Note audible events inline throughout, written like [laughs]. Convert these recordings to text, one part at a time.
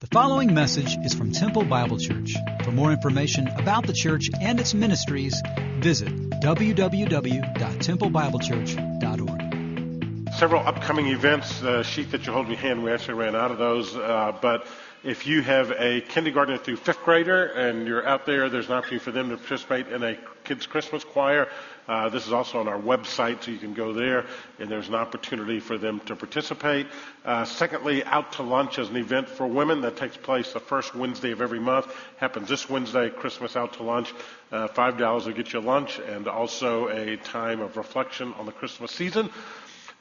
The following message is from Temple Bible Church. For more information about the church and its ministries, visit www.templebiblechurch.org. Several upcoming events. The sheet that you hold in your hand, we actually ran out of those. Uh, but if you have a kindergarten through fifth grader and you're out there, there's an opportunity for them to participate in a kids' Christmas choir. Uh, this is also on our website, so you can go there, and there's an opportunity for them to participate. Uh, secondly, Out to Lunch is an event for women that takes place the first Wednesday of every month. Happens this Wednesday, Christmas Out to Lunch. Uh, $5 will get you lunch and also a time of reflection on the Christmas season.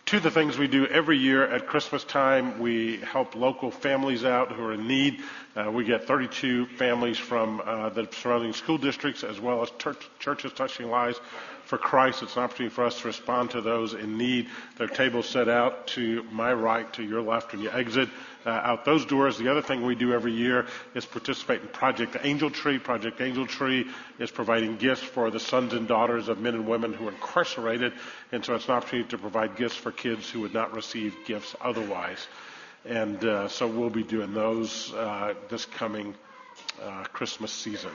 Two of the things we do every year at Christmas time, we help local families out who are in need. Uh, we get 32 families from uh, the surrounding school districts as well as church, churches touching lives for Christ. It's an opportunity for us to respond to those in need. There are tables set out to my right, to your left when you exit uh, out those doors. The other thing we do every year is participate in Project Angel Tree. Project Angel Tree is providing gifts for the sons and daughters of men and women who are incarcerated. And so it's an opportunity to provide gifts for kids who would not receive gifts otherwise. And uh, so we'll be doing those uh, this coming uh, Christmas season.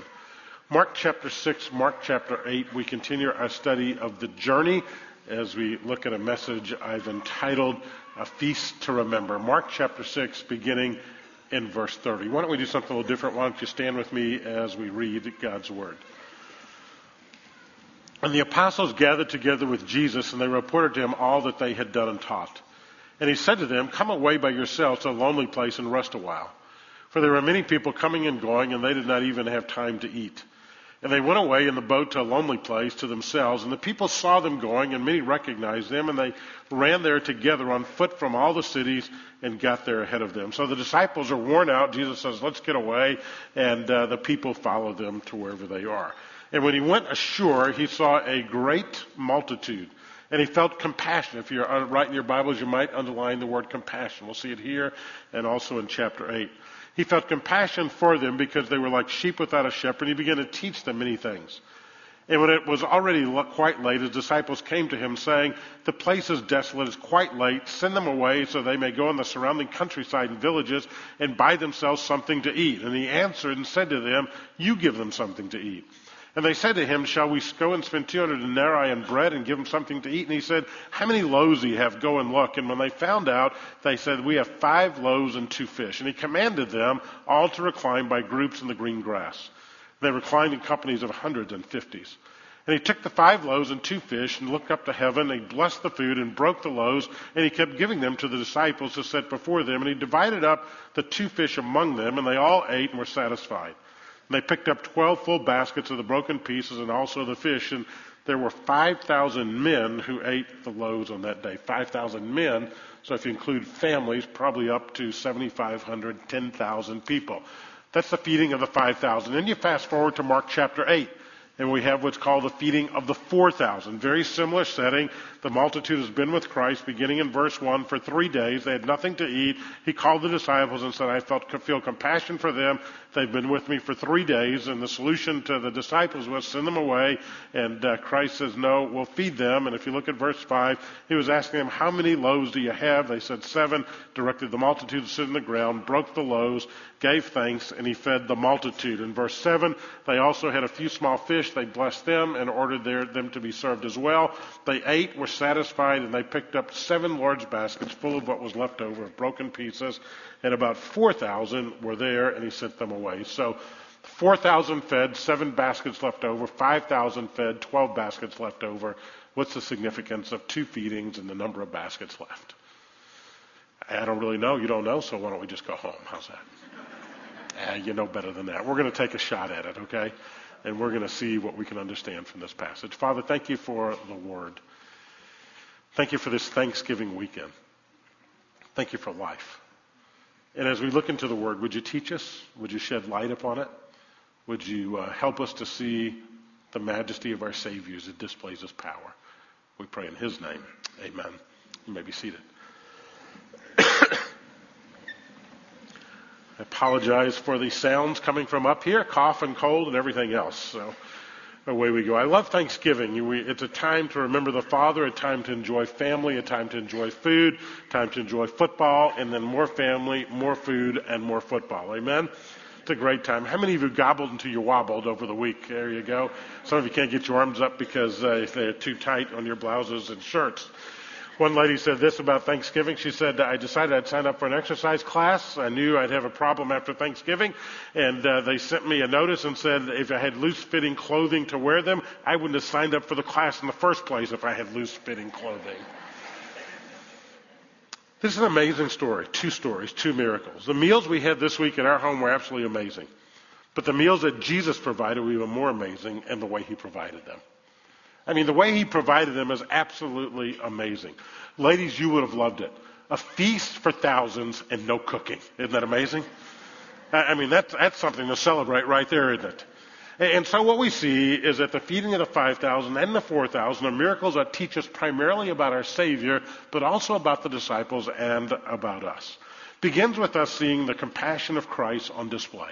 Mark chapter 6, Mark chapter 8, we continue our study of the journey as we look at a message I've entitled A Feast to Remember. Mark chapter 6, beginning in verse 30. Why don't we do something a little different? Why don't you stand with me as we read God's Word? And the apostles gathered together with Jesus, and they reported to him all that they had done and taught. And he said to them, Come away by yourselves to a lonely place and rest a while. For there were many people coming and going, and they did not even have time to eat. And they went away in the boat to a lonely place to themselves. And the people saw them going, and many recognized them, and they ran there together on foot from all the cities and got there ahead of them. So the disciples are worn out. Jesus says, Let's get away. And uh, the people follow them to wherever they are. And when he went ashore, he saw a great multitude. And he felt compassion. If you're writing your Bibles, you might underline the word compassion. We'll see it here and also in chapter 8. He felt compassion for them because they were like sheep without a shepherd. And he began to teach them many things. And when it was already quite late, his disciples came to him saying, The place is desolate, it's quite late. Send them away so they may go in the surrounding countryside and villages and buy themselves something to eat. And he answered and said to them, You give them something to eat. And they said to him, Shall we go and spend 200 denarii in bread and give him something to eat? And he said, How many loaves do you have? Go and look. And when they found out, they said, We have five loaves and two fish. And he commanded them all to recline by groups in the green grass. They reclined in companies of hundreds and fifties. And he took the five loaves and two fish and looked up to heaven. And he blessed the food and broke the loaves. And he kept giving them to the disciples to set before them. And he divided up the two fish among them. And they all ate and were satisfied. And they picked up 12 full baskets of the broken pieces and also the fish. And there were 5,000 men who ate the loaves on that day. 5,000 men. So if you include families, probably up to 7,500, 10,000 people. That's the feeding of the 5,000. Then you fast forward to Mark chapter 8. And we have what's called the feeding of the 4,000. Very similar setting. The multitude has been with Christ beginning in verse 1 for three days. They had nothing to eat. He called the disciples and said, I felt, feel compassion for them. They've been with me for three days. And the solution to the disciples was send them away. And uh, Christ says, no, we'll feed them. And if you look at verse 5, he was asking them, how many loaves do you have? They said seven. Directed the multitude to sit on the ground, broke the loaves, gave thanks, and he fed the multitude. In verse 7, they also had a few small fish. They blessed them and ordered their, them to be served as well. They ate, were satisfied, and they picked up seven large baskets full of what was left over of broken pieces, and about 4,000 were there, and he sent them away. So 4,000 fed, seven baskets left over, 5,000 fed, 12 baskets left over. What's the significance of two feedings and the number of baskets left? I don't really know. You don't know, so why don't we just go home? How's that? Eh, you know better than that. We're going to take a shot at it, okay? And we're going to see what we can understand from this passage. Father, thank you for the word. Thank you for this Thanksgiving weekend. Thank you for life. And as we look into the Word, would you teach us? Would you shed light upon it? Would you uh, help us to see the majesty of our Savior as it displays His power? We pray in His name. Amen. You may be seated. [coughs] I apologize for the sounds coming from up here, cough and cold and everything else. So away we go. I love Thanksgiving. It's a time to remember the Father, a time to enjoy family, a time to enjoy food, time to enjoy football, and then more family, more food, and more football. Amen? It's a great time. How many of you gobbled until you wobbled over the week? There you go. Some of you can't get your arms up because uh, they're too tight on your blouses and shirts. One lady said this about Thanksgiving. She said, I decided I'd sign up for an exercise class. I knew I'd have a problem after Thanksgiving. And uh, they sent me a notice and said if I had loose fitting clothing to wear them, I wouldn't have signed up for the class in the first place if I had loose fitting clothing. This is an amazing story. Two stories, two miracles. The meals we had this week at our home were absolutely amazing. But the meals that Jesus provided were even more amazing and the way he provided them. I mean, the way he provided them is absolutely amazing. Ladies, you would have loved it. A feast for thousands and no cooking. Isn't that amazing? I mean, that's, that's something to celebrate right there, isn't it? And so what we see is that the feeding of the 5,000 and the 4,000 are miracles that teach us primarily about our Savior, but also about the disciples and about us. Begins with us seeing the compassion of Christ on display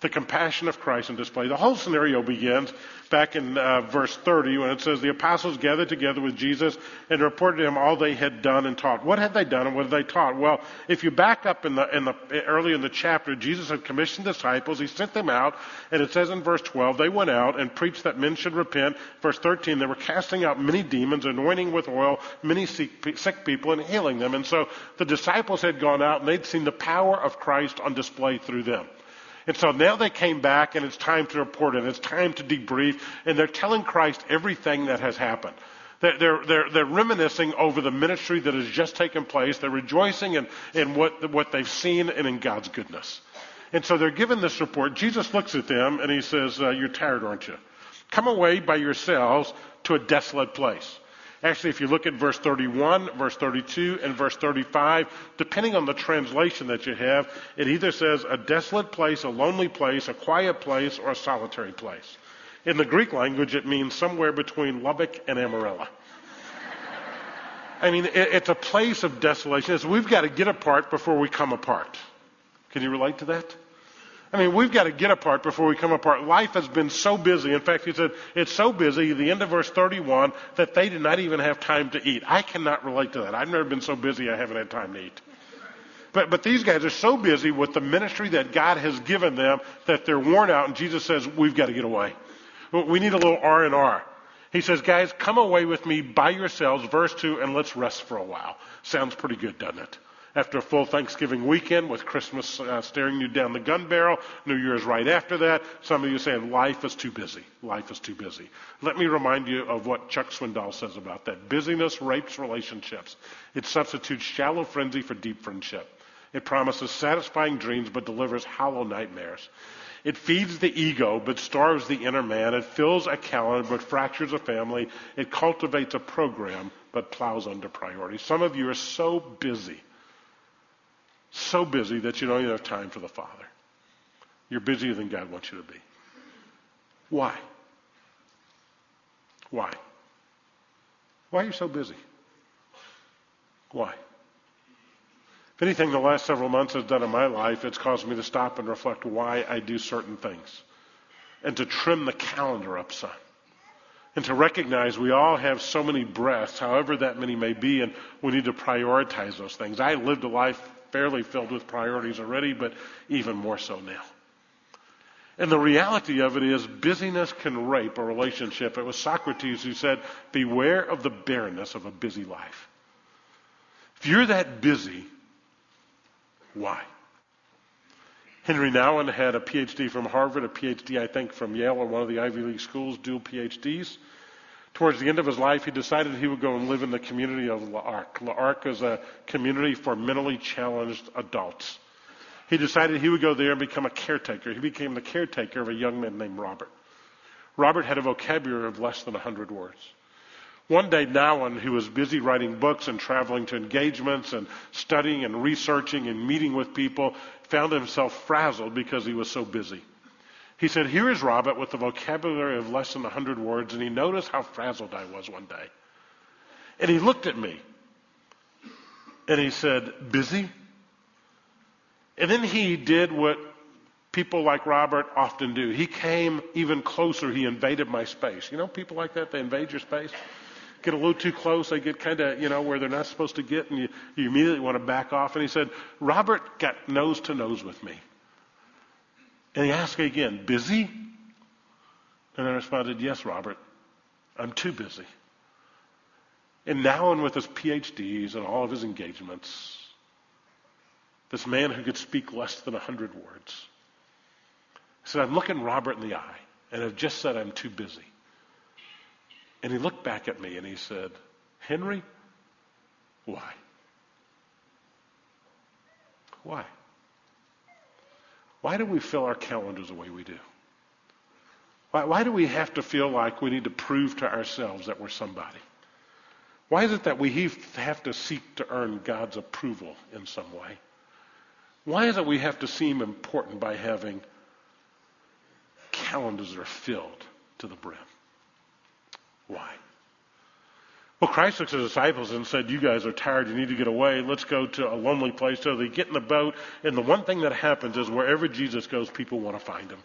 the compassion of Christ on display. The whole scenario begins back in uh, verse 30 when it says the apostles gathered together with Jesus and reported to him all they had done and taught. What had they done and what had they taught? Well, if you back up in the, in the early in the chapter, Jesus had commissioned disciples. He sent them out, and it says in verse 12 they went out and preached that men should repent. Verse 13 they were casting out many demons, anointing with oil many sick people and healing them. And so the disciples had gone out and they'd seen the power of Christ on display through them. And so now they came back and it's time to report and It's time to debrief. And they're telling Christ everything that has happened. They're, they're, they're reminiscing over the ministry that has just taken place. They're rejoicing in, in what, what they've seen and in God's goodness. And so they're given this report. Jesus looks at them and he says, uh, You're tired, aren't you? Come away by yourselves to a desolate place. Actually, if you look at verse 31, verse 32, and verse 35, depending on the translation that you have, it either says a desolate place, a lonely place, a quiet place, or a solitary place. In the Greek language, it means somewhere between Lubbock and Amarillo. I mean, it's a place of desolation. It's, we've got to get apart before we come apart. Can you relate to that? I mean, we've got to get apart before we come apart. Life has been so busy. In fact, he said, it's so busy, the end of verse 31, that they did not even have time to eat. I cannot relate to that. I've never been so busy I haven't had time to eat. But, but these guys are so busy with the ministry that God has given them that they're worn out, and Jesus says, we've got to get away. We need a little R and R. He says, guys, come away with me by yourselves, verse 2, and let's rest for a while. Sounds pretty good, doesn't it? After a full Thanksgiving weekend with Christmas uh, staring you down the gun barrel. New Year's right after that. Some of you saying life is too busy. Life is too busy. Let me remind you of what Chuck Swindoll says about that. Busyness rapes relationships. It substitutes shallow frenzy for deep friendship. It promises satisfying dreams but delivers hollow nightmares. It feeds the ego but starves the inner man. It fills a calendar but fractures a family. It cultivates a program but plows under priorities. Some of you are so busy so busy that you don't even have time for the Father. You're busier than God wants you to be. Why? Why? Why are you so busy? Why? If anything, the last several months has done in my life, it's caused me to stop and reflect why I do certain things and to trim the calendar up some. And to recognize we all have so many breaths, however that many may be, and we need to prioritize those things. I lived a life fairly filled with priorities already, but even more so now. And the reality of it is, busyness can rape a relationship. It was Socrates who said, Beware of the barrenness of a busy life. If you're that busy, why? Henri Nouwen had a PhD from Harvard, a PhD, I think, from Yale or one of the Ivy League schools, dual PhDs. Towards the end of his life, he decided he would go and live in the community of L'Arc. L'Arc is a community for mentally challenged adults. He decided he would go there and become a caretaker. He became the caretaker of a young man named Robert. Robert had a vocabulary of less than 100 words. One day, Nouwen, who was busy writing books and traveling to engagements and studying and researching and meeting with people, found himself frazzled because he was so busy. He said, Here is Robert with a vocabulary of less than 100 words, and he noticed how frazzled I was one day. And he looked at me and he said, Busy? And then he did what people like Robert often do. He came even closer. He invaded my space. You know, people like that, they invade your space. Get a little too close, they get kind of, you know, where they're not supposed to get, and you, you immediately want to back off. And he said, Robert got nose to nose with me. And he asked again, busy? And I responded, yes, Robert, I'm too busy. And now, and with his PhDs and all of his engagements, this man who could speak less than a hundred words said, I'm looking Robert in the eye, and I've just said I'm too busy. And he looked back at me and he said, Henry, why? Why? Why do we fill our calendars the way we do? Why, why do we have to feel like we need to prove to ourselves that we're somebody? Why is it that we have to seek to earn God's approval in some way? Why is it we have to seem important by having calendars that are filled to the brim? Why? Well, Christ looks at his disciples and said, You guys are tired. You need to get away. Let's go to a lonely place. So they get in the boat. And the one thing that happens is wherever Jesus goes, people want to find him.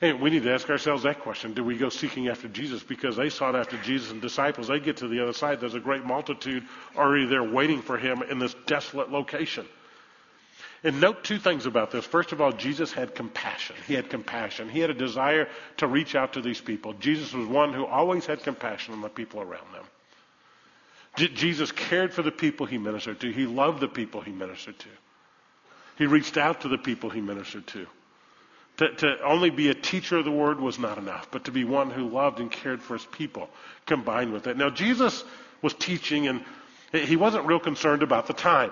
And we need to ask ourselves that question. Do we go seeking after Jesus because they sought after Jesus and disciples? They get to the other side. There's a great multitude already there waiting for him in this desolate location. And note two things about this. First of all, Jesus had compassion. He had compassion. He had a desire to reach out to these people. Jesus was one who always had compassion on the people around them. J- Jesus cared for the people he ministered to. He loved the people he ministered to. He reached out to the people he ministered to. To, to only be a teacher of the word was not enough, but to be one who loved and cared for his people combined with it. Now, Jesus was teaching, and he wasn't real concerned about the time.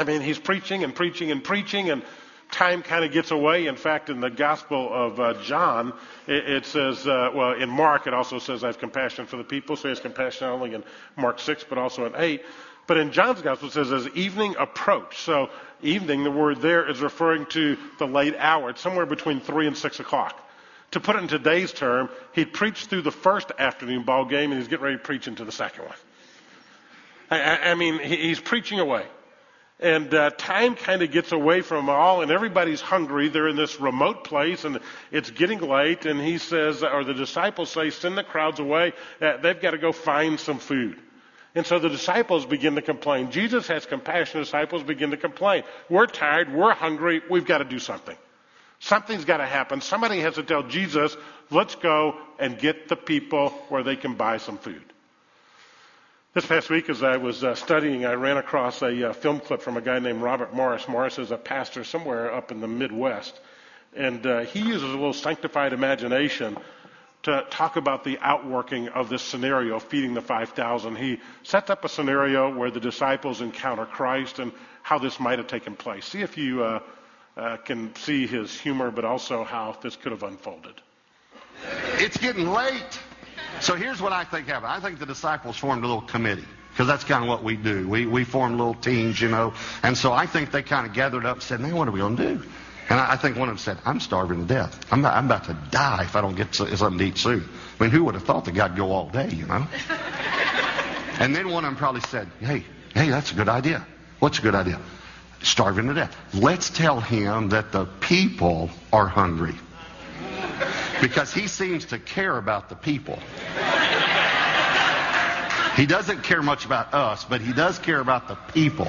I mean, he's preaching and preaching and preaching, and time kind of gets away. In fact, in the Gospel of uh, John, it, it says, uh, well, in Mark, it also says, I have compassion for the people. So he has compassion not only in Mark 6, but also in 8. But in John's Gospel, it says, as evening approached. So evening, the word there is referring to the late hour. It's somewhere between 3 and 6 o'clock. To put it in today's term, he'd preached through the first afternoon ball game, and he's getting ready to preach into the second one. I, I mean, he's preaching away. And uh, time kind of gets away from all, and everybody's hungry. They're in this remote place, and it's getting late. And he says, or the disciples say, send the crowds away. Uh, they've got to go find some food. And so the disciples begin to complain. Jesus has compassion. Disciples begin to complain. We're tired. We're hungry. We've got to do something. Something's got to happen. Somebody has to tell Jesus, let's go and get the people where they can buy some food. This past week, as I was uh, studying, I ran across a uh, film clip from a guy named Robert Morris. Morris is a pastor somewhere up in the Midwest. And uh, he uses a little sanctified imagination to talk about the outworking of this scenario, feeding the 5,000. He sets up a scenario where the disciples encounter Christ and how this might have taken place. See if you uh, uh, can see his humor, but also how this could have unfolded. It's getting late. So here's what I think happened. I think the disciples formed a little committee because that's kind of what we do. We, we form little teams, you know. And so I think they kind of gathered up and said, man, what are we going to do? And I, I think one of them said, I'm starving to death. I'm, not, I'm about to die if I don't get something to eat soon. I mean, who would have thought that God'd go all day, you know? [laughs] and then one of them probably said, hey, hey, that's a good idea. What's a good idea? Starving to death. Let's tell him that the people are hungry because he seems to care about the people. He doesn't care much about us, but he does care about the people.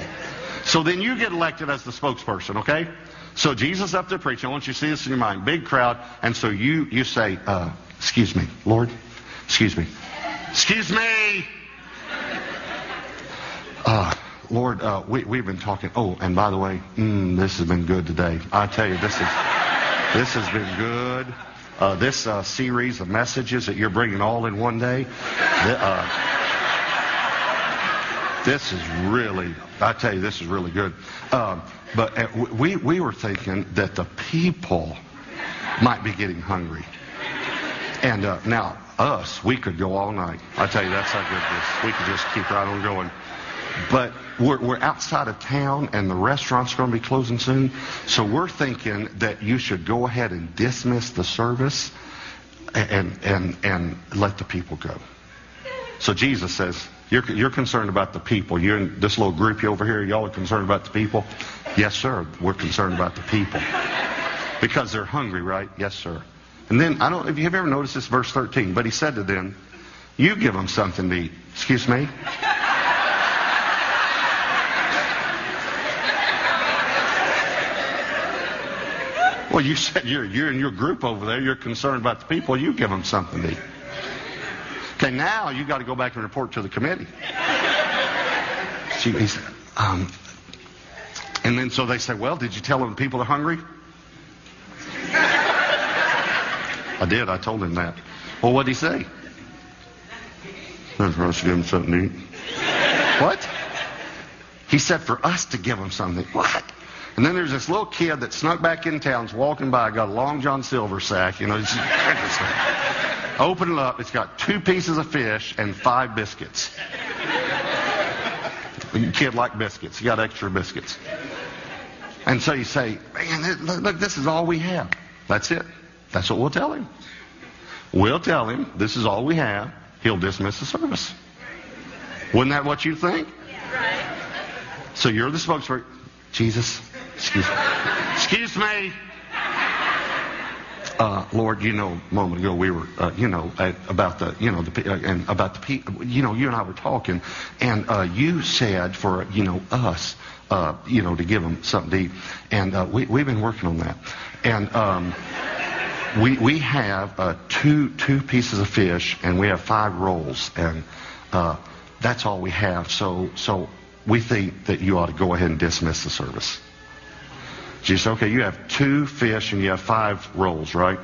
So then you get elected as the spokesperson, okay? So Jesus up there preaching. I want you to see this in your mind. Big crowd. And so you, you say, uh, excuse me, Lord, excuse me. Excuse me. Uh, Lord, uh, we, we've been talking. Oh, and by the way, mm, this has been good today. I tell you, this is, this has been good uh, this uh, series of messages that you're bringing all in one day. Uh, this is really, I tell you, this is really good. Um, but uh, we, we were thinking that the people might be getting hungry. And uh, now, us, we could go all night. I tell you, that's how good this. We could just keep right on going. But we're, we're outside of town and the restaurant's are going to be closing soon. So we're thinking that you should go ahead and dismiss the service and, and, and let the people go. So Jesus says, You're, you're concerned about the people. You're in this little group over here. Y'all are concerned about the people? Yes, sir. We're concerned about the people. Because they're hungry, right? Yes, sir. And then, I don't, if you have ever noticed this verse 13, but he said to them, you give them something to eat. Excuse me? Well, you said you're, you're in your group over there. You're concerned about the people. You give them something to eat. Okay, now you got to go back and report to the committee. She, um, and then so they say, well, did you tell them people are hungry? I did. I told him that. Well, what did he say? For us to give him something to eat. What? He said for us to give him something. What? And then there's this little kid that snuck back in town's walking by, got a long John Silver sack, you know. [laughs] Open it up. It's got two pieces of fish and five biscuits. The kid like biscuits. He got extra biscuits. And so you say, man, look, look, this is all we have. That's it. That's what we'll tell him. We'll tell him this is all we have. He'll dismiss the service. Wasn't that what you think? Yeah. So you're the spokesperson. Jesus, excuse me. Excuse me. Uh, Lord, you know, a moment ago we were, uh, you know, at, about the, you know, the, uh, and about the people, you know, you and I were talking, and uh, you said for, you know, us, uh, you know, to give them something to eat, and uh, we, we've been working on that, and um, we we have two two pieces of fish, and we have five rolls, and that's all we have. So so we think that you ought to go ahead and dismiss the service. She said, okay, you have two fish and you have five rolls, right?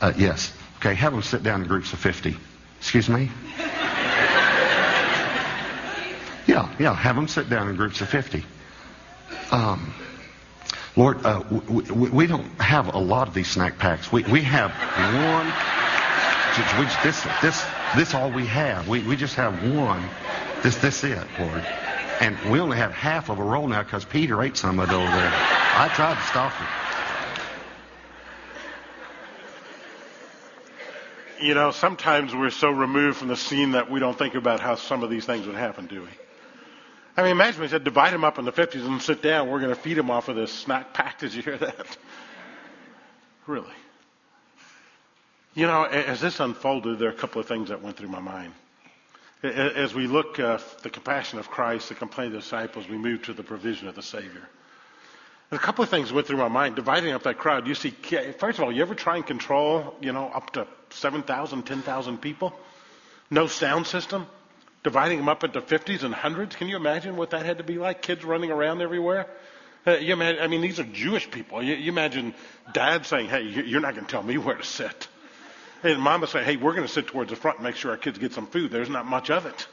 Uh, yes. Okay, have them sit down in groups of 50. Excuse me? [laughs] Yeah, yeah, have them sit down in groups of 50. Um, Lord, uh, we, we, we, don't have a lot of these snack packs. We, we have one. We, this, this, this all we have. We, we just have one. This, this it, Lord. And we only have half of a roll now because Peter ate some of it over there. I tried to stop him. You know, sometimes we're so removed from the scene that we don't think about how some of these things would happen, do we? I mean, imagine we said divide them up in the 50s and sit down. We're going to feed them off of this snack pack. [laughs] Did you hear that? Really? You know, as this unfolded, there are a couple of things that went through my mind. As we look uh, the compassion of Christ, the complaint of the disciples, we move to the provision of the Savior. A couple of things went through my mind. Dividing up that crowd, you see, first of all, you ever try and control, you know, up to 7,000, 10,000 people? No sound system? Dividing them up into 50s and hundreds? Can you imagine what that had to be like? Kids running around everywhere? Uh, you imagine, I mean, these are Jewish people. You, you imagine dad saying, hey, you're not going to tell me where to sit. And mama saying, hey, we're going to sit towards the front and make sure our kids get some food. There's not much of it.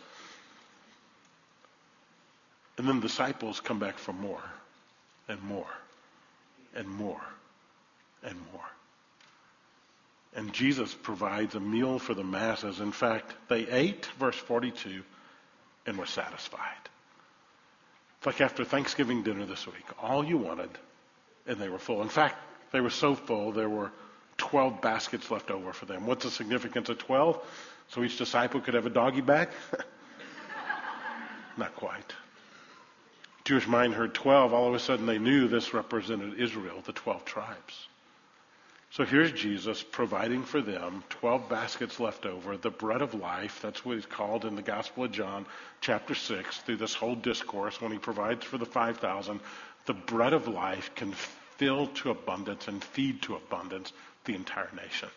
And then the disciples come back for more and more and more and more. And Jesus provides a meal for the masses. In fact, they ate, verse 42, and were satisfied. It's like after Thanksgiving dinner this week. All you wanted, and they were full. In fact, they were so full, there were 12 baskets left over for them. What's the significance of 12? So each disciple could have a doggy bag? [laughs] Not quite. Jewish mind heard 12. All of a sudden they knew this represented Israel, the 12 tribes. So here's Jesus providing for them 12 baskets left over, the bread of life. That's what he's called in the Gospel of John, chapter 6, through this whole discourse when he provides for the 5,000. The bread of life can fill to abundance and feed to abundance the entire nation.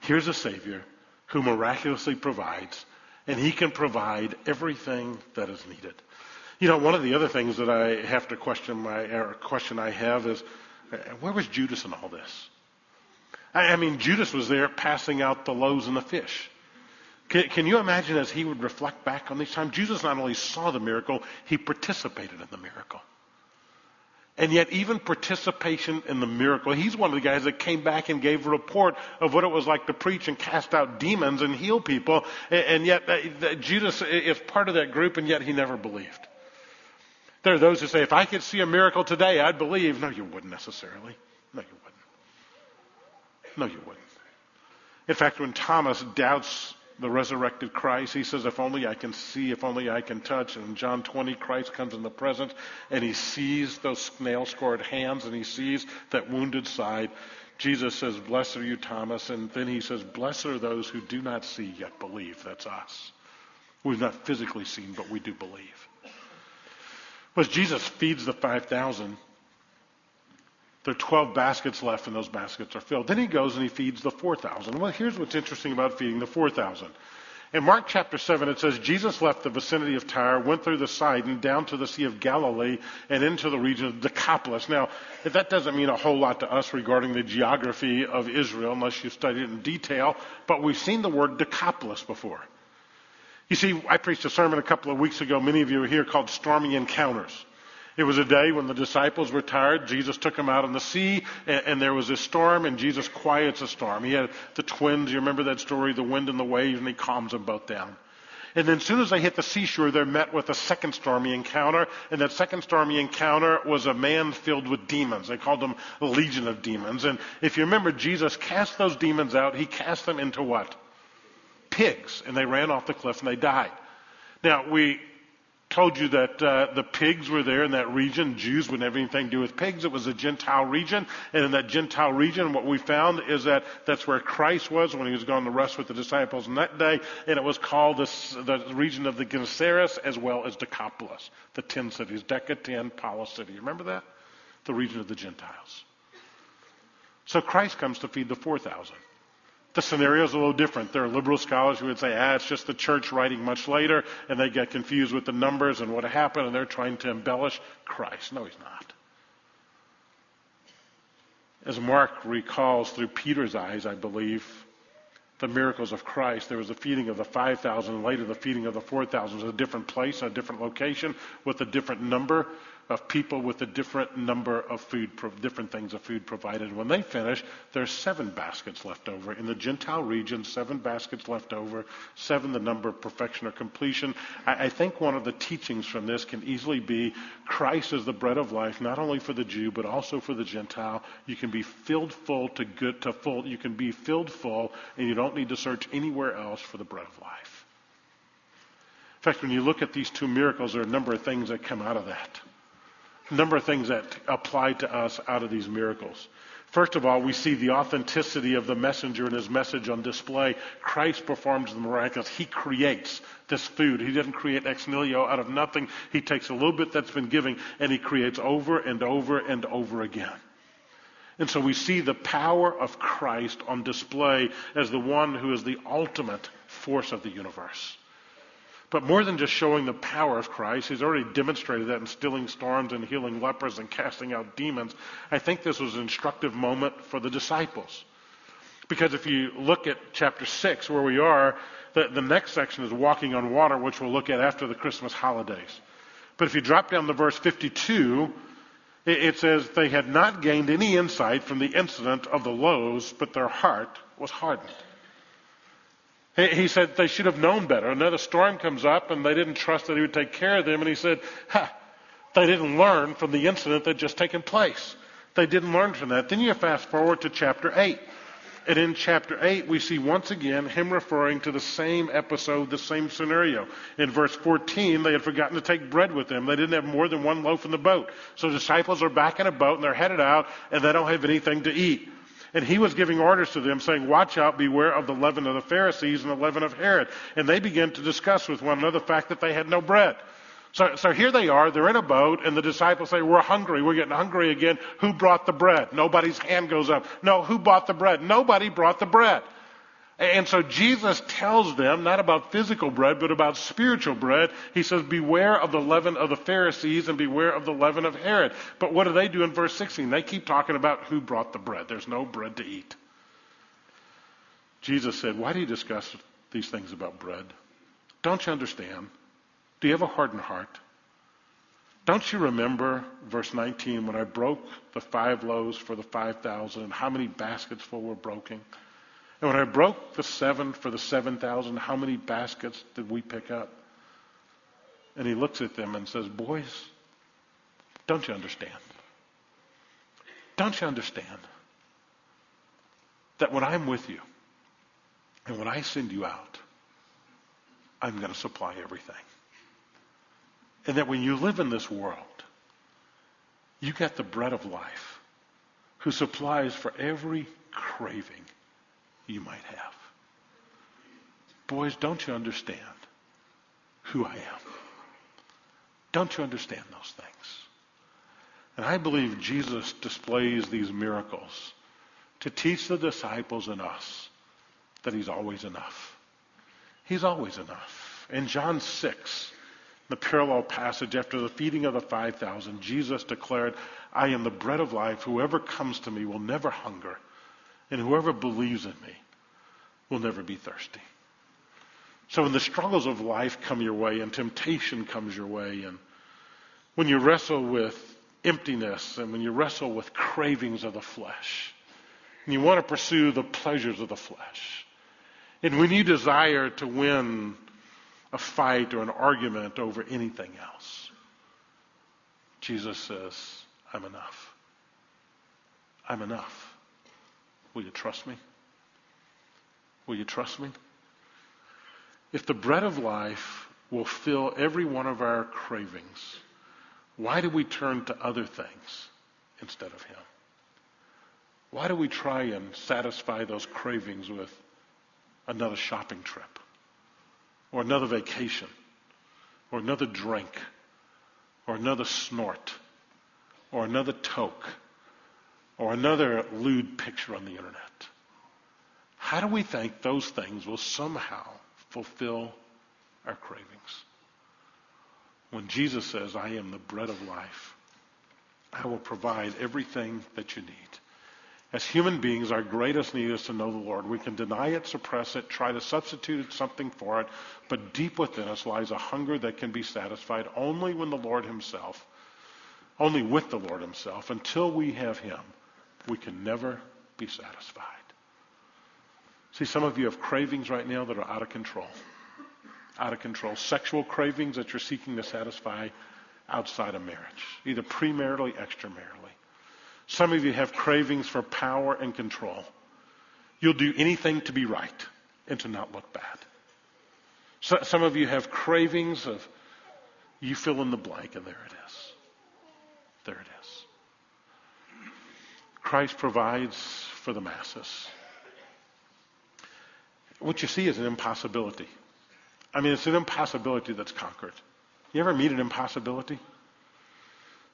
Here's a Savior who miraculously provides, and He can provide everything that is needed. You know, one of the other things that I have to question my or question I have is, uh, where was Judas in all this? I, mean, Judas was there passing out the loaves and the fish. Can, can you imagine as he would reflect back on these times? Jesus not only saw the miracle, he participated in the miracle. And yet, even participation in the miracle, he's one of the guys that came back and gave a report of what it was like to preach and cast out demons and heal people. And yet, Judas is part of that group, and yet he never believed. There are those who say, if I could see a miracle today, I'd believe. No, you wouldn't necessarily. No, you wouldn't. No, you wouldn't. In fact, when Thomas doubts the resurrected Christ. He says, if only I can see, if only I can touch. And in John 20, Christ comes in the presence and he sees those nail scored hands and he sees that wounded side. Jesus says, Blessed are you, Thomas. And then he says, Blessed are those who do not see yet believe. That's us. We've not physically seen, but we do believe. But Jesus feeds the 5,000, there are 12 baskets left, and those baskets are filled. Then he goes and he feeds the 4,000. Well, here's what's interesting about feeding the 4,000. In Mark chapter 7, it says, Jesus left the vicinity of Tyre, went through the Sidon, down to the Sea of Galilee, and into the region of Decapolis. Now, that doesn't mean a whole lot to us regarding the geography of Israel, unless you've studied it in detail, but we've seen the word Decapolis before. You see, I preached a sermon a couple of weeks ago, many of you were here, called Stormy Encounters. It was a day when the disciples were tired. Jesus took them out on the sea, and, and, there was a storm, and Jesus quiets a storm. He had the twins. You remember that story, the wind and the waves, and he calms them both down. And then as soon as they hit the seashore, they're met with a second stormy encounter. And that second stormy encounter was a man filled with demons. They called him a legion of demons. And if you remember, Jesus cast those demons out. He cast them into what? Pigs. And they ran off the cliff and they died. Now, we told you that uh, the pigs were there in that region. Jews wouldn't have anything to do with pigs. It was a Gentile region. And in that Gentile region, what we found is that that's where Christ was when he was going to rest with the disciples on that day. And it was called this, the region of the Gennesaret as well as Decapolis, the ten cities, Deca, ten, Polis city. Remember that? The region of the Gentiles. So Christ comes to feed the 4,000. The scenario is a little different. There are liberal scholars who would say, ah, it's just the church writing much later, and they get confused with the numbers and what happened, and they're trying to embellish Christ. No, he's not. As Mark recalls through Peter's eyes, I believe, the miracles of Christ, there was the feeding of the 5,000, and later the feeding of the 4,000. It was a different place, a different location, with a different number of people with a different number of food, different things of food provided. When they finish, there's seven baskets left over. In the Gentile region, seven baskets left over, seven the number of perfection or completion. I, I think one of the teachings from this can easily be Christ is the bread of life, not only for the Jew, but also for the Gentile. You can be filled full to good to full. You can be filled full, and you don't need to search anywhere else for the bread of life. In fact, when you look at these two miracles, there are a number of things that come out of that number of things that apply to us out of these miracles. First of all, we see the authenticity of the messenger and his message on display. Christ performs the miraculous. He creates this food. He doesn't create ex nihilo out of nothing. He takes a little bit that's been given and he creates over and over and over again. And so we see the power of Christ on display as the one who is the ultimate force of the universe. But more than just showing the power of Christ, he's already demonstrated that in stilling storms and healing lepers and casting out demons. I think this was an instructive moment for the disciples. Because if you look at chapter 6, where we are, the, the next section is walking on water, which we'll look at after the Christmas holidays. But if you drop down to verse 52, it, it says, They had not gained any insight from the incident of the loaves, but their heart was hardened. He said they should have known better. Another storm comes up and they didn't trust that he would take care of them. And he said, ha, they didn't learn from the incident that just taken place. They didn't learn from that. Then you fast forward to chapter 8. And in chapter 8, we see once again him referring to the same episode, the same scenario. In verse 14, they had forgotten to take bread with them. They didn't have more than one loaf in the boat. So disciples are back in a boat and they're headed out and they don't have anything to eat. And he was giving orders to them, saying, Watch out, beware of the leaven of the Pharisees and the leaven of Herod. And they began to discuss with one another the fact that they had no bread. So, so here they are, they're in a boat, and the disciples say, We're hungry, we're getting hungry again. Who brought the bread? Nobody's hand goes up. No, who bought the bread? Nobody brought the bread. And so Jesus tells them not about physical bread, but about spiritual bread. He says, Beware of the leaven of the Pharisees and beware of the leaven of Herod. But what do they do in verse 16? They keep talking about who brought the bread. There's no bread to eat. Jesus said, Why do you discuss these things about bread? Don't you understand? Do you have a hardened heart? Don't you remember verse 19 when I broke the five loaves for the 5,000? and How many baskets full were broken? And when I broke the seven for the 7,000, how many baskets did we pick up? And he looks at them and says, Boys, don't you understand? Don't you understand that when I'm with you and when I send you out, I'm going to supply everything. And that when you live in this world, you get the bread of life who supplies for every craving you might have. Boys, don't you understand who I am? Don't you understand those things? And I believe Jesus displays these miracles to teach the disciples and us that he's always enough. He's always enough. In John 6, the parallel passage after the feeding of the 5,000, Jesus declared, I am the bread of life. Whoever comes to me will never hunger, and whoever believes in me will never be thirsty. So when the struggles of life come your way and temptation comes your way, and when you wrestle with emptiness and when you wrestle with cravings of the flesh, and you want to pursue the pleasures of the flesh, and when you desire to win a fight or an argument over anything else, Jesus says, I'm enough. I'm enough. Will you trust me? Will you trust me? If the bread of life will fill every one of our cravings, why do we turn to other things instead of Him? Why do we try and satisfy those cravings with another shopping trip or another vacation or another drink or another snort or another toke or another lewd picture on the internet? How do we think those things will somehow fulfill our cravings? When Jesus says, I am the bread of life, I will provide everything that you need. As human beings, our greatest need is to know the Lord. We can deny it, suppress it, try to substitute something for it, but deep within us lies a hunger that can be satisfied only when the Lord Himself, only with the Lord Himself. Until we have Him, we can never be satisfied. See, some of you have cravings right now that are out of control. Out of control. Sexual cravings that you're seeking to satisfy outside of marriage, either premaritally, extramarily. Some of you have cravings for power and control. You'll do anything to be right and to not look bad. So, some of you have cravings of you fill in the blank, and there it is. There it is. Christ provides for the masses. What you see is an impossibility. I mean, it's an impossibility that's conquered. You ever meet an impossibility?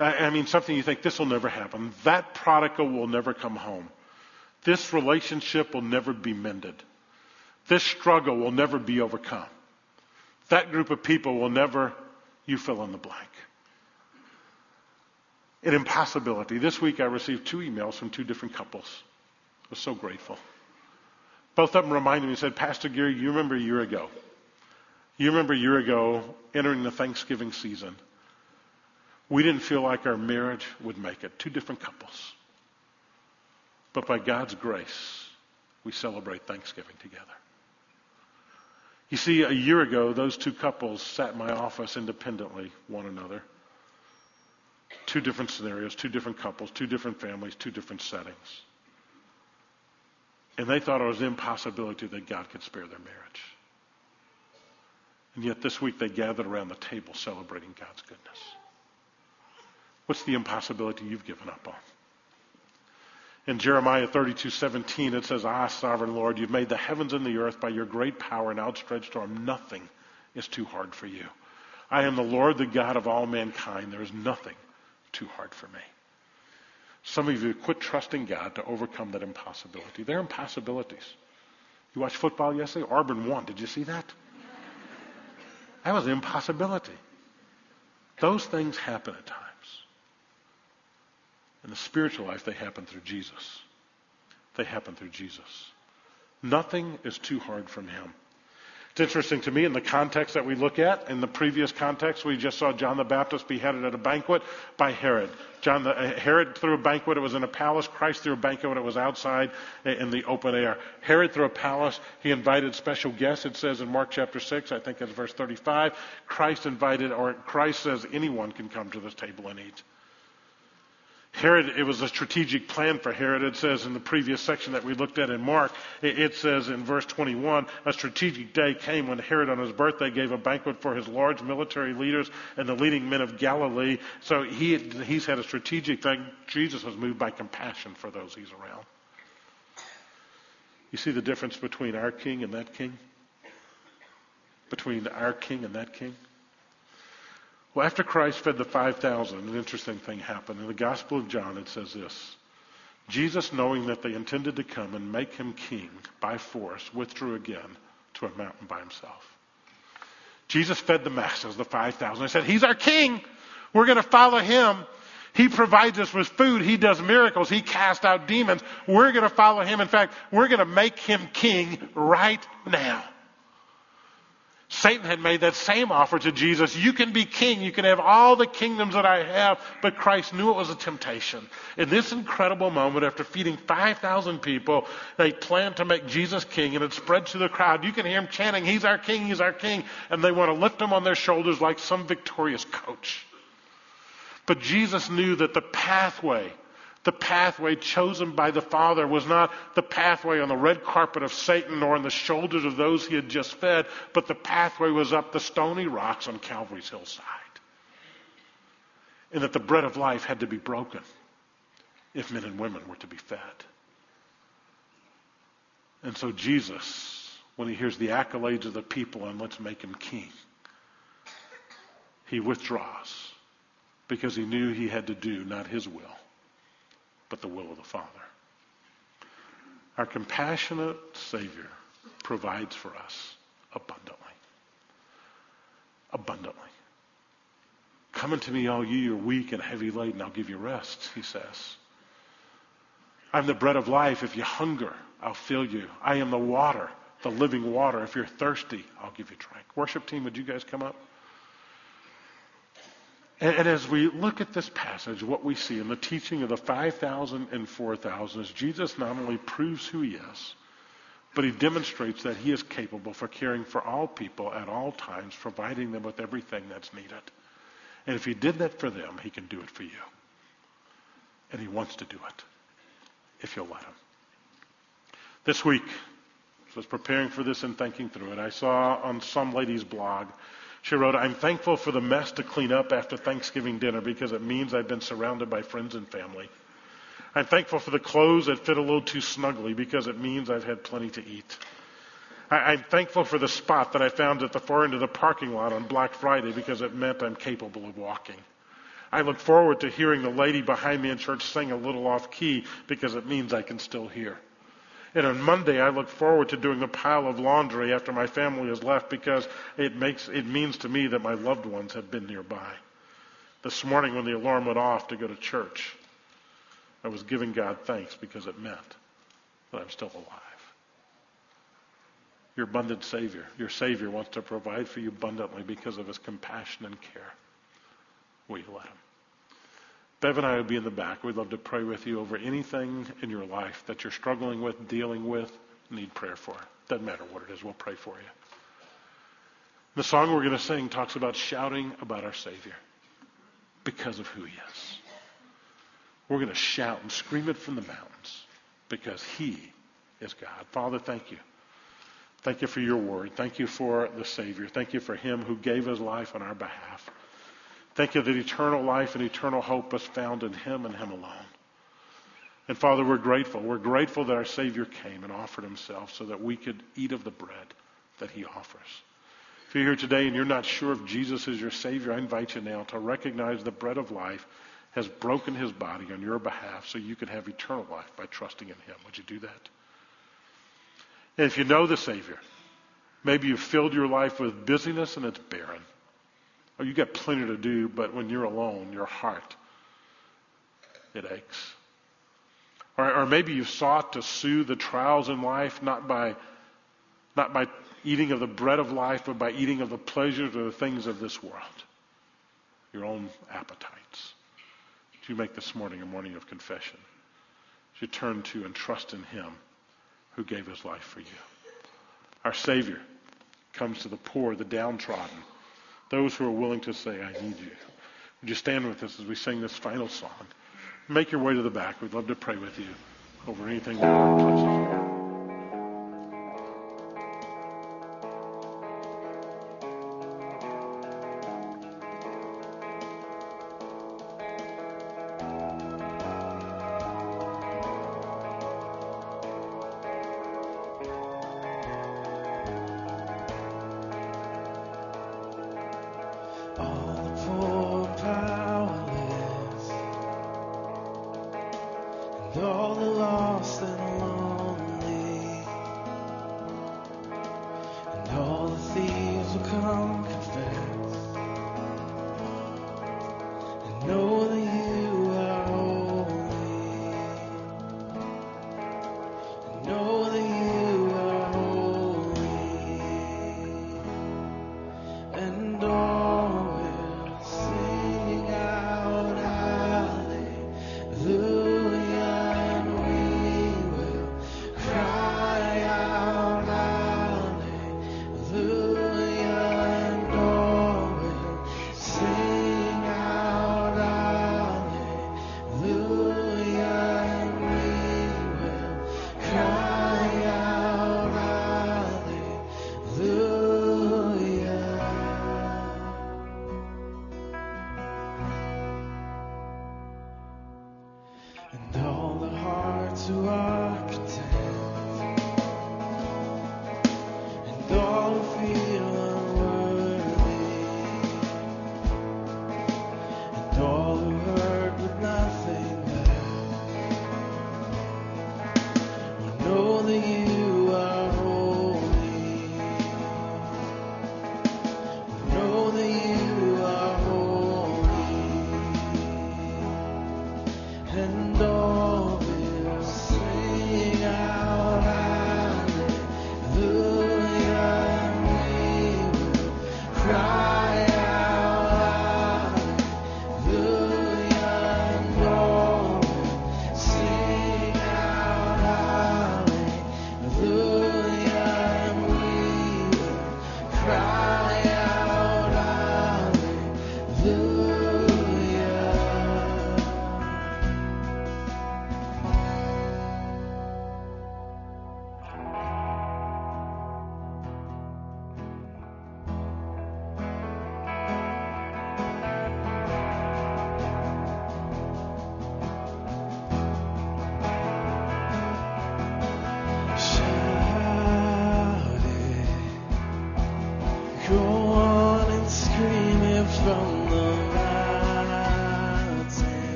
I mean, something you think, this will never happen. That prodigal will never come home. This relationship will never be mended. This struggle will never be overcome. That group of people will never, you fill in the blank. An impossibility. This week I received two emails from two different couples. I was so grateful. Both of them reminded me, said, Pastor Gary, you remember a year ago. You remember a year ago entering the Thanksgiving season we didn't feel like our marriage would make it. Two different couples. But by God's grace, we celebrate Thanksgiving together. You see, a year ago, those two couples sat in my office independently, one another. Two different scenarios, two different couples, two different families, two different settings. And they thought it was an impossibility that God could spare their marriage. And yet this week they gathered around the table celebrating God's goodness. What's the impossibility you've given up on? In Jeremiah 32, 17, it says, Ah, sovereign Lord, you've made the heavens and the earth by your great power and outstretched arm. Nothing is too hard for you. I am the Lord, the God of all mankind. There is nothing too hard for me. Some of you quit trusting God to overcome that impossibility. They're impossibilities. You watched football yesterday? Auburn won. Did you see that? That was an impossibility. Those things happen at times. In the spiritual life, they happen through Jesus. They happen through Jesus. Nothing is too hard from him. It's interesting to me in the context that we look at. In the previous context, we just saw John the Baptist beheaded at a banquet by Herod. John the, uh, Herod threw a banquet. It was in a palace. Christ threw a banquet. It was outside in the open air. Herod threw a palace. He invited special guests. It says in Mark chapter six, I think it's verse thirty-five. Christ invited, or Christ says anyone can come to this table and eat. Herod, it was a strategic plan for Herod. It says in the previous section that we looked at in Mark, it says in verse 21, a strategic day came when Herod on his birthday gave a banquet for his large military leaders and the leading men of Galilee. So he, he's had a strategic thing. Jesus was moved by compassion for those he's around. You see the difference between our king and that king? Between our king and that king? Well, after Christ fed the 5,000, an interesting thing happened. In the Gospel of John, it says this Jesus, knowing that they intended to come and make him king by force, withdrew again to a mountain by himself. Jesus fed the masses, the 5,000. He said, He's our king. We're going to follow him. He provides us with food. He does miracles. He casts out demons. We're going to follow him. In fact, we're going to make him king right now. Satan had made that same offer to Jesus. You can be king. You can have all the kingdoms that I have. But Christ knew it was a temptation. In this incredible moment, after feeding 5,000 people, they planned to make Jesus king and it spread to the crowd. You can hear them chanting, He's our king, He's our king. And they want to lift him on their shoulders like some victorious coach. But Jesus knew that the pathway the pathway chosen by the Father was not the pathway on the red carpet of Satan or on the shoulders of those he had just fed, but the pathway was up the stony rocks on Calvary's hillside. And that the bread of life had to be broken if men and women were to be fed. And so Jesus, when he hears the accolades of the people and let's make him king, he withdraws because he knew he had to do not his will but the will of the Father. Our compassionate Savior provides for us abundantly. Abundantly. Come unto me, all ye who are weak and heavy laden, I'll give you rest, he says. I'm the bread of life. If you hunger, I'll fill you. I am the water, the living water. If you're thirsty, I'll give you drink. Worship team, would you guys come up? And, and, as we look at this passage, what we see in the teaching of the 5,000 and 4,000 is Jesus not only proves who he is, but he demonstrates that he is capable for caring for all people at all times, providing them with everything that's needed. And if he did that for them, he can do it for you. And he wants to do it, if you'll let him. This week, I was preparing for this and thinking through it, I saw on some lady's blog she wrote, I'm thankful for the mess to clean up after Thanksgiving dinner because it means I've been surrounded by friends and family. I'm thankful for the clothes that fit a little too snugly because it means I've had plenty to eat. I, am thankful for the spot that I found at the far end of the parking lot on Black Friday because it meant I'm capable of walking. I look forward to hearing the lady behind me in church sing a little off key because it means I can still hear. And on Monday, I look forward to doing the pile of laundry after my family has left because it makes, it means to me that my loved ones have been nearby. This morning when the alarm went off to go to church, I was giving God thanks because it meant that I'm still alive. Your abundant Savior, your Savior wants to provide for you abundantly because of his compassion and care. Will you let him? Bev and I will be in the back. We'd love to pray with you over anything in your life that you're struggling with, dealing with, need prayer for. Doesn't matter what it is, we'll pray for you. The song we're going to sing talks about shouting about our Savior because of who He is. We're going to shout and scream it from the mountains because He is God. Father, thank you. Thank you for your word. Thank you for the Savior. Thank you for Him who gave His life on our behalf. Thank you that eternal life and eternal hope is found in Him and Him alone. And Father, we're grateful. We're grateful that our Savior came and offered Himself so that we could eat of the bread that He offers. If you're here today and you're not sure if Jesus is your Savior, I invite you now to recognize the bread of life has broken His body on your behalf so you can have eternal life by trusting in Him. Would you do that? And if you know the Savior, maybe you've filled your life with busyness and it's barren. Oh, you got plenty to do, but when you're alone, your heart, it aches. Or, or maybe you've sought to soothe the trials in life not by, not by eating of the bread of life, but by eating of the pleasures or the things of this world, your own appetites. Do you make this morning a morning of confession? You turn to and trust in Him who gave His life for you. Our Savior comes to the poor, the downtrodden, those who are willing to say, I need you. Would you stand with us as we sing this final song? make your way to the back. We'd love to pray with you over anything that touches